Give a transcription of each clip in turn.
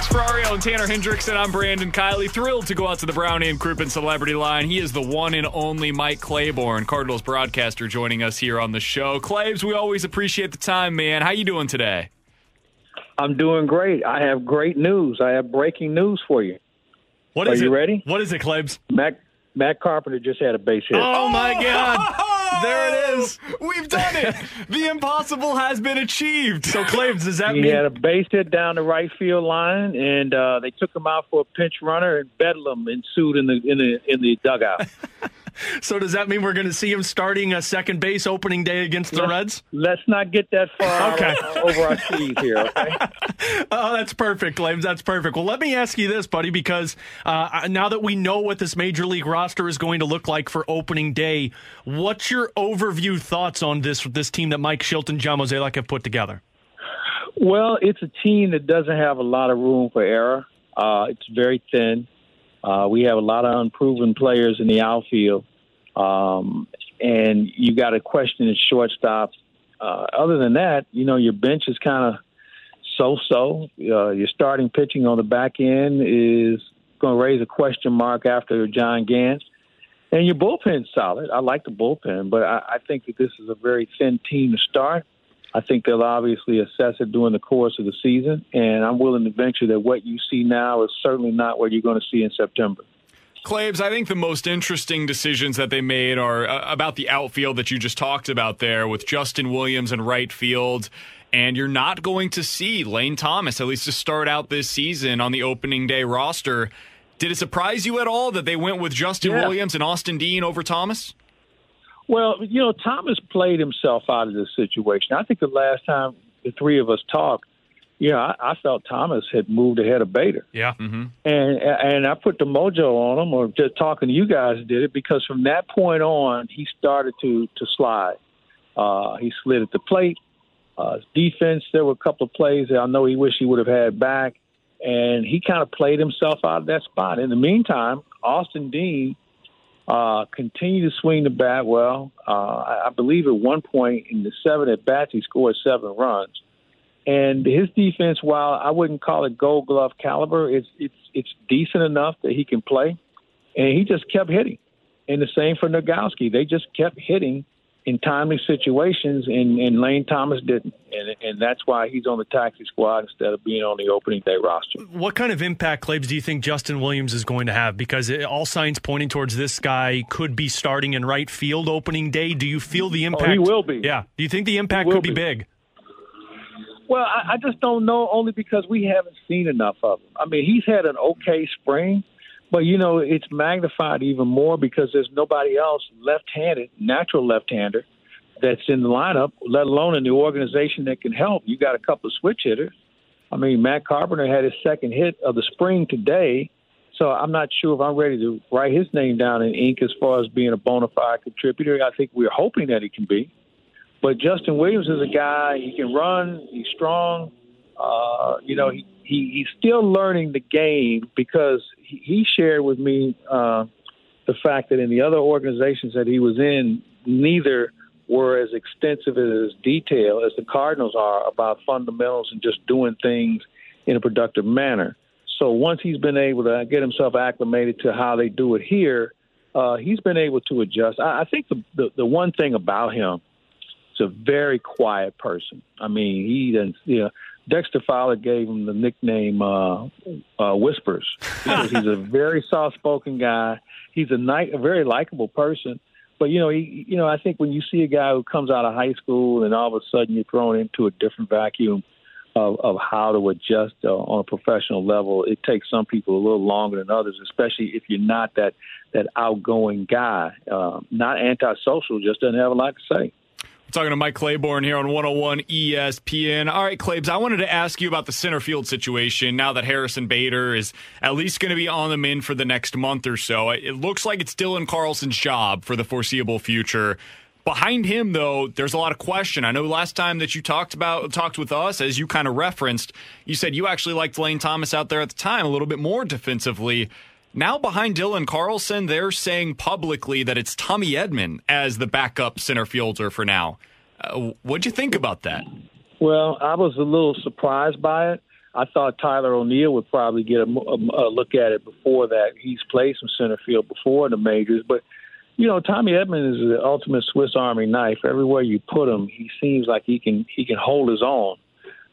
Alex Ferrario and Tanner Hendrickson, I'm Brandon Kiley. Thrilled to go out to the Brownie and Crouppen Celebrity Line. He is the one and only Mike Claiborne, Cardinals broadcaster, joining us here on the show. Claves, we always appreciate the time, man. How you doing today? I'm doing great. I have great news. I have breaking news for you. What Are is you it? ready? What is it, Claves? Matt Matt Carpenter just had a base hit. Oh my God! There it is. We've done it. The impossible has been achieved. So, Claves, does that he mean had a base hit down the right field line, and uh, they took him out for a pinch runner, and bedlam ensued in the in the in the dugout. So does that mean we're going to see him starting a second base opening day against the Reds? Let's not get that far Okay. uh, over our skis here. Okay? Oh, that's perfect, Claims. That's perfect. Well, let me ask you this, buddy, because uh, now that we know what this major league roster is going to look like for opening day, what's your overview thoughts on this this team that Mike Shildt, John Mozeliak have put together? Well, it's a team that doesn't have a lot of room for error. Uh, it's very thin. Uh, we have a lot of unproven players in the outfield, um, and you got a question at shortstop. Uh, other than that, you know, your bench is kind of so-so. Uh, your starting pitching on the back end is going to raise a question mark after John Gant. And your bullpen's solid. I like the bullpen, but I, I think that this is a very thin team to start. I think they'll obviously assess it during the course of the season, and I'm willing to venture that what you see now is certainly not what you're going to see in September. Claves, I think the most interesting decisions that they made are uh, about the outfield that you just talked about there with Justin Williams in right field. And you're not going to see Lane Thomas, at least to start out this season, on the opening day roster. Did it surprise you at all that they went with Justin Yeah. Williams and Austin Dean over Thomas? Well, you know, Thomas played himself out of this situation. I think the last time the three of us talked, you know, I, I felt Thomas had moved ahead of Bader. Yeah. Mm-hmm. and and I put the mojo on him, or just talking to you guys did it because from that point on he started to to slide. Uh, he slid at the plate. Uh, defense, there were a couple of plays that I know he wished he would have had back, and he kind of played himself out of that spot. In the meantime, Austin Dean uh, continued to swing the bat well. Uh, I, I believe at one point in the seven at bats he scored seven runs. And his defense, while I wouldn't call it Gold Glove caliber, it's it's it's decent enough that he can play, and he just kept hitting. And the same for Nogowski; they just kept hitting in timely situations, and, and Lane Thomas didn't, and and that's why he's on the taxi squad instead of being on the opening day roster. What kind of impact, Claves, do you think Justin Williams is going to have? Because it, all signs pointing towards this guy could be starting in right field opening day. Do you feel the impact? Oh, he will be. Yeah. Do you think the impact could be, be. big? Well, I, I just don't know only because we haven't seen enough of him. I mean, he's had an okay spring, but you know it's magnified even more because there's nobody else left-handed, natural left-hander, that's in the lineup, let alone in the organization that can help. You got a couple of switch hitters. I mean, Matt Carpenter had his second hit of the spring today, so I'm not sure if I'm ready to write his name down in ink as far as being a bona fide contributor. I think we're hoping that he can be. But Justin Williams is a guy. He can run. He's strong. Uh, you know, he, he he's still learning the game because he, he shared with me uh, the fact that in the other organizations that he was in, neither were as extensive as detail as the Cardinals are about fundamentals and just doing things in a productive manner. So once he's been able to get himself acclimated to how they do it here, uh, he's been able to adjust. I, I think the, the the one thing about him a very quiet person. I mean, he doesn't. You know, Dexter Fowler gave him the nickname uh, uh, Whispers he's a very soft-spoken guy. He's a, ni- a very likable person. But you know, he, you know, I think when you see a guy who comes out of high school and all of a sudden you're thrown into a different vacuum of, of how to adjust uh, on a professional level, it takes some people a little longer than others, especially if you're not that that outgoing guy, uh, not antisocial, just doesn't have a lot to say. Talking to Mike Claiborne here on 101 ESPN. All right, Claibs, I wanted to ask you about the center field situation now that Harrison Bader is at least going to be on the min for the next month or so. It looks like it's Dylan Carlson's job for the foreseeable future. Behind him, though, there's a lot of question. I know last time that you talked about talked with us, as you kind of referenced, you said you actually liked Lane Thomas out there at the time a little bit more defensively. Now, behind Dylan Carlson, they're saying publicly that it's Tommy Edman as the backup center fielder for now. Uh, what'd you think about that? Well, I was a little surprised by it. I thought Tyler O'Neill would probably get a, a, a look at it before that. He's played some center field before in the majors, but you know, Tommy Edman is the ultimate Swiss Army knife. Everywhere you put him, he seems like he can he can hold his own.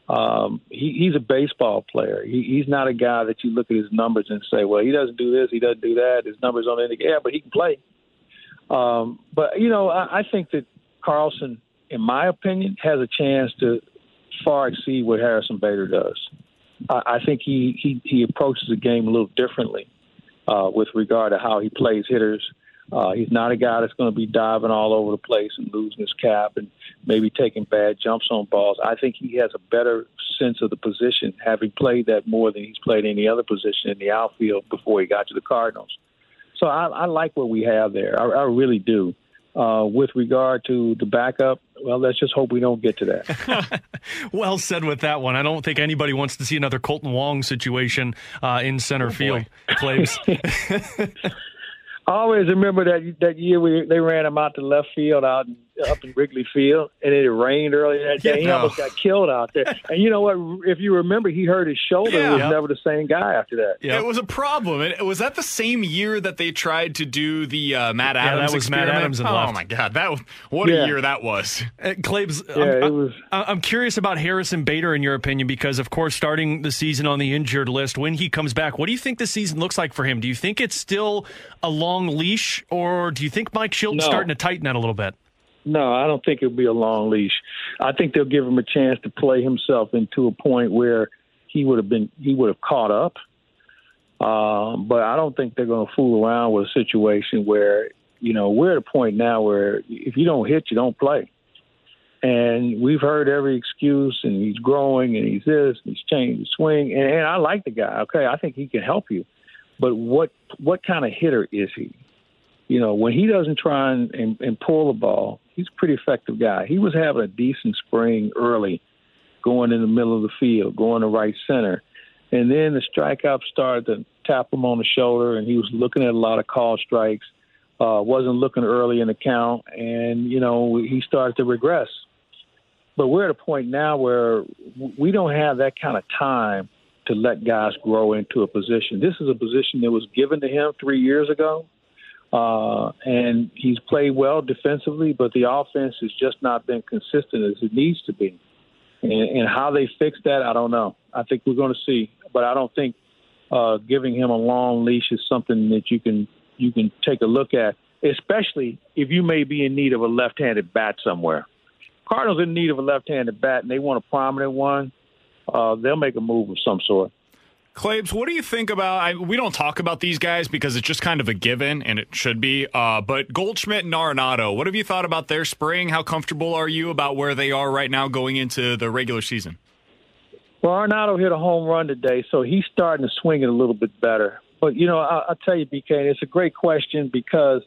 Um, he, he's a baseball player. He, he's not a guy that you look at his numbers and say, well, he doesn't do this, he doesn't do that. His numbers don't indicate, yeah, but he can play. Um, but, you know, I, I think that Carlson, in my opinion, has a chance to far exceed what Harrison Bader does. I, I think he, he, he approaches the game a little differently uh, with regard to how he plays hitters uh, he's not a guy that's going to be diving all over the place and losing his cap and maybe taking bad jumps on balls. I think he has a better sense of the position, having played that more than he's played any other position in the outfield before he got to the Cardinals. So I, I like what we have there. I, I really do. Uh, with regard to the backup, well, let's just hope we don't get to that. well said with that one. I don't think anybody wants to see another Kolten Wong situation uh, in center oh, field, Claves. I always remember that that year we they ran him out to left field out in, up in Wrigley Field, and it rained earlier that day. Yeah, he almost got killed out there. And you know what? If you remember, he hurt his shoulder. Yeah. He was never the same guy after that. Yeah, it was a problem. It, was that the same year that they tried to do the uh, Matt Adams? Yeah, that was experiment? Matt Adams. oh left. my God, that what a year that was. Uh, Claves, yeah, I'm, it was. I'm curious about Harrison Bader in your opinion, because of course, starting the season on the injured list when he comes back, what do you think the season looks like for him? Do you think it's still a long leash? or do you think Mike Shildt's no. starting to tighten that a little bit? No, I don't think it'll be a long leash. I think they'll give him a chance to play himself into a point where he would have been he would have caught up. Um, but I don't think they're going to fool around with a situation where you know we're at a point now where if you don't hit, you don't play. And we've heard every excuse, and he's growing, and he's this, and he's changed his swing, and, and I like the guy. Okay, I think he can help you, but what what kind of hitter is he? you know, when he doesn't try and, and, and pull the ball, he's a pretty effective guy. He was having a decent spring early, going in the middle of the field, going to right center. And then the strikeouts started to tap him on the shoulder, and he was looking at a lot of call strikes. Uh, wasn't looking early in the count, and you know he started to regress. But we're at a point now where we don't have that kind of time to let guys grow into a position. This is a position that was given to him three years ago, uh, and he's played well defensively, but the offense has just not been consistent as it needs to be. And, and how they fix that, I don't know. I think we're going to see, but I don't think uh, giving him a long leash is something that you can you can take a look at, especially if you may be in need of a left-handed bat somewhere. Cardinals in need of a left-handed bat, and they want a prominent one. Uh, they'll make a move of some sort. Claibs, what do you think about? I, we don't talk about these guys because it's just kind of a given, and it should be. Uh, but Goldschmidt and Arenado, what have you thought about their spring? How comfortable are you about where they are right now going into the regular season? Well, Arenado hit a home run today, so he's starting to swing it a little bit better. But you know, I, will tell you, BK, it's a great question because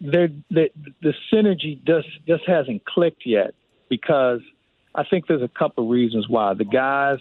the the synergy just just hasn't clicked yet. Because I think there's a couple of reasons why the guys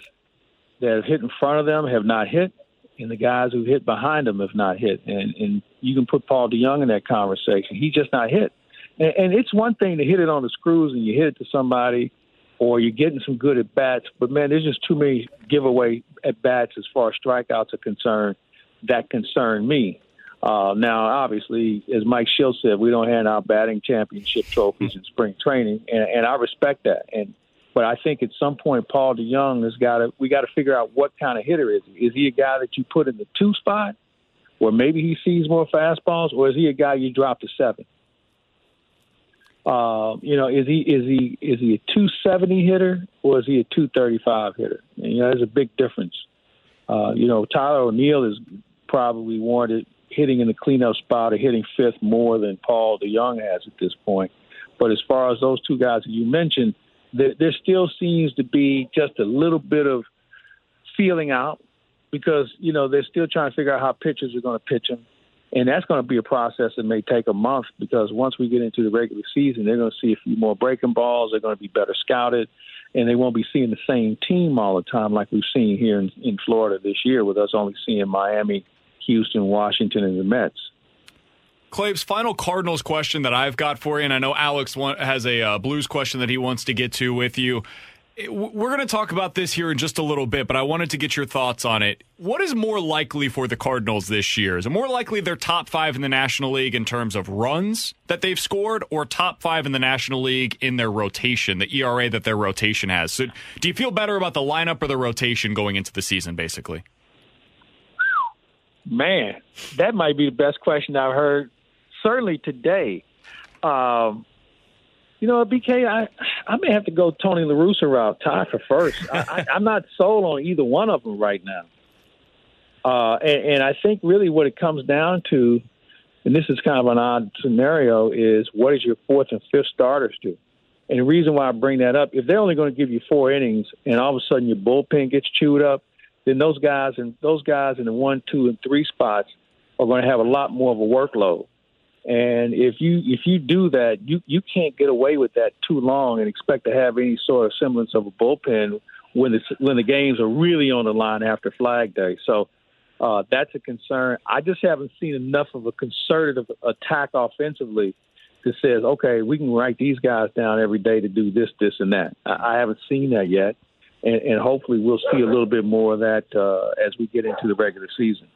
that have hit in front of them have not hit, and the guys who hit behind them have not hit. And, and you can put Paul DeJong in that conversation. He's just not hit. And, and it's one thing to hit it on the screws and you hit it to somebody, or you're getting some good at bats. But man, there's just too many giveaway at bats as far as strikeouts are concerned that concern me. Uh, now, obviously, as Mike Shildt said, we don't hand out batting championship trophies in spring training, and, and I respect that. And but I think at some point, Paul DeJong has got to we got to figure out what kind of hitter is he. Is he a guy that you put in the two spot, where maybe he sees more fastballs, or is he a guy you drop to seven? Uh, you know, is he is he is he a 270 hitter or is he a 235 hitter? And, you know, there's a big difference. Uh, you know, Tyler O'Neill is probably warranted hitting in the cleanup spot or hitting fifth more than Paul DeJong has at this point. But as far as those two guys that you mentioned, there, still seems to be just a little bit of feeling out because you know they're still trying to figure out how pitchers are going to pitch them and that's going to be a process that may take a month because once we get into the regular season, they're going to see a few more breaking balls. They're going to be better scouted, and they won't be seeing the same team all the time like we've seen here in, in Florida this year, with us only seeing Miami, Houston, Washington, and the Mets. Claves, final Cardinals question that I've got for you, and I know Alex has a uh, Blues question that he wants to get to with you. We're going to talk about this here in just a little bit, but I wanted to get your thoughts on it. What is more likely for the Cardinals this year? Is it more likely they're top five in the National League in terms of runs that they've scored, or top five in the National League in their rotation, the ERA that their rotation has? So, do you feel better about the lineup or the rotation going into the season, basically? Man, that might be the best question I've heard, certainly today. Um, you know, BK, I I may have to go Tony La Russa route, tie for first. I, I, am not sold on either one of them right now. Uh, and, and I think really what it comes down to, and this is kind of an odd scenario, is what does your fourth and fifth starters do? And the reason why I bring that up, if they're only going to give you four innings, and all of a sudden your bullpen gets chewed up, then those guys and those guys in the one, two, and three spots are going to have a lot more of a workload. And if you if you do that, you you can't get away with that too long and expect to have any sort of semblance of a bullpen when the when the games are really on the line after Flag Day. So uh, that's a concern. I just haven't seen enough of a concerted attack offensively that says, okay, we can write these guys down every day to do this, this, and that. I, I haven't seen that yet, and, and hopefully we'll see a little bit more of that uh, as we get into the regular season.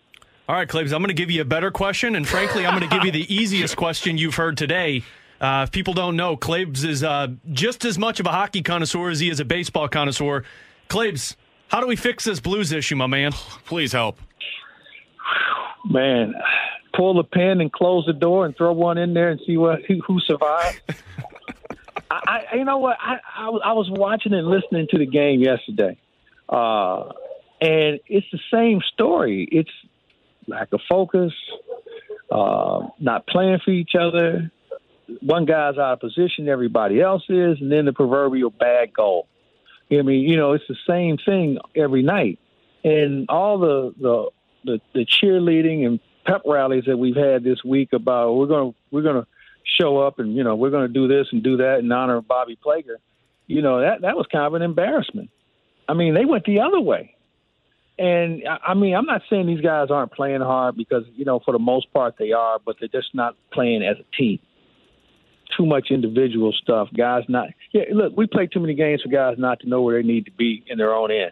All right, Claves, I'm going to give you a better question, and frankly, I'm going to give you the easiest question you've heard today. Uh, if people don't know, Claves is uh, just as much of a hockey connoisseur as he is a baseball connoisseur. Claves, how do we fix this Blues issue, my man? Please help. Man, pull the pin and close the door and throw one in there and see what who, who survived. I, I, you know what? I, I, I was watching and listening to the game yesterday, uh, and it's the same story. It's lack of focus, uh, not playing for each other. One guy's out of position, everybody else is, and then the proverbial bad goal. I mean, you know, it's the same thing every night, and all the the the, the cheerleading and pep rallies that we've had this week about we're gonna we're gonna show up and you know we're gonna do this and do that in honor of Bobby Plager. You know that that was kind of an embarrassment. I mean, they went the other way. And I mean, I'm not saying these guys aren't playing hard because you know for the most part they are, but they're just not playing as a team. Too much individual stuff. Guys not. Yeah, look, we play too many games for guys not to know where they need to be in their own end.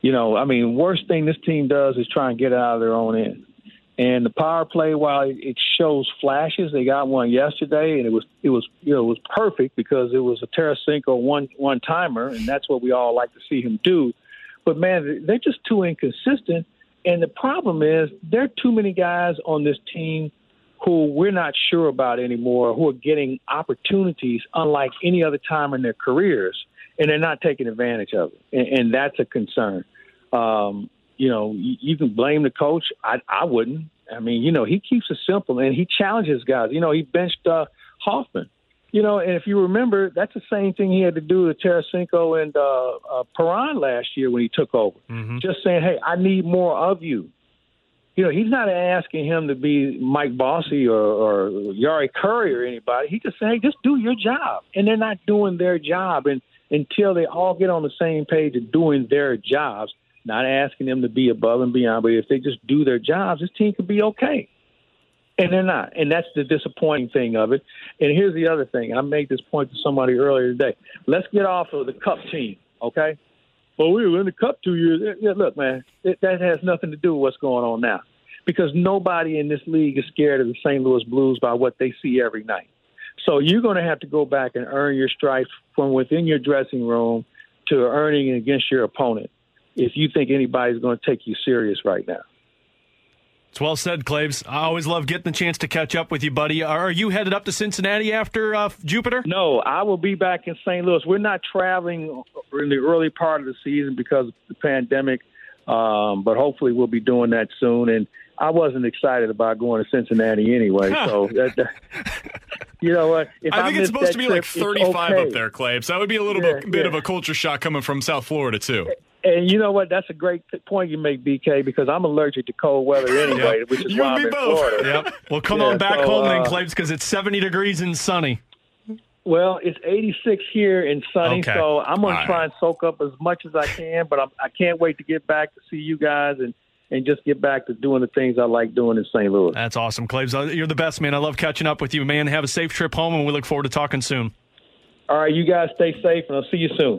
You know, I mean, worst thing this team does is try and get out of their own end. And the power play, while it shows flashes, they got one yesterday, and it was it was you know it was perfect because it was a Tarasenko one one timer, and that's what we all like to see him do. But man, they're just too inconsistent. And the problem is there are too many guys on this team who we're not sure about anymore, who are getting opportunities unlike any other time in their careers, and they're not taking advantage of it. And, and that's a concern. Um, you know, you, you can blame the coach. I, I wouldn't. I mean, you know, he keeps it simple and he challenges guys. You know, he benched uh, Hoffman. You know, and if you remember, that's the same thing he had to do with Tarasenko and uh, uh, Perron last year when he took over. Mm-hmm. Just saying, hey, I need more of you. You know, he's not asking him to be Mike Bossy or, or Jari Kurri or anybody. He just saying, hey, just do your job. And they're not doing their job. And until they all get on the same page of doing their jobs, not asking them to be above and beyond, but if they just do their jobs, this team could be okay and they're not. And that's the disappointing thing of it. And here's the other thing. I made this point to somebody earlier today. Let's get off of the Cup team, okay? Well, we were in the Cup two years. Yeah, look, man, it, that has nothing to do with what's going on now. because nobody in this league is scared of the St. Louis Blues by what they see every night. So you're going to have to go back and earn your stripes from within your dressing room to earning against your opponent if you think anybody's going to take you serious right now. It's well said, Claves. I always love getting the chance to catch up with you, buddy. Are you headed up to Cincinnati after uh, Jupiter? No, I will be back in St. Louis. We're not traveling in the early part of the season because of the pandemic, um, but hopefully we'll be doing that soon. And I wasn't excited about going to Cincinnati anyway, so that, that, you know what? If I think I it's supposed to be trip, like 35 okay. up there, Claves. So that would be a little yeah, bit, bit of a culture shock coming from South Florida too. And you know what? That's a great point you make, BK, because I'm allergic to cold weather anyway, Yep. which is You why I'm in both. Florida. Yep. Well, come Yeah, on back so, home then, uh, Claves, because it's 70 degrees and sunny. Well, it's 86 here and sunny, Okay. so I'm going to try right. and soak up as much as I can. But I'm, I can't wait to get back to see you guys and and just get back to doing the things I like doing in St. Louis. That's awesome, Claves. Uh, You're the best, man. I love catching up with you, man. Have a safe trip home, and we look forward to talking soon. All right, you guys stay safe, and I'll see you soon.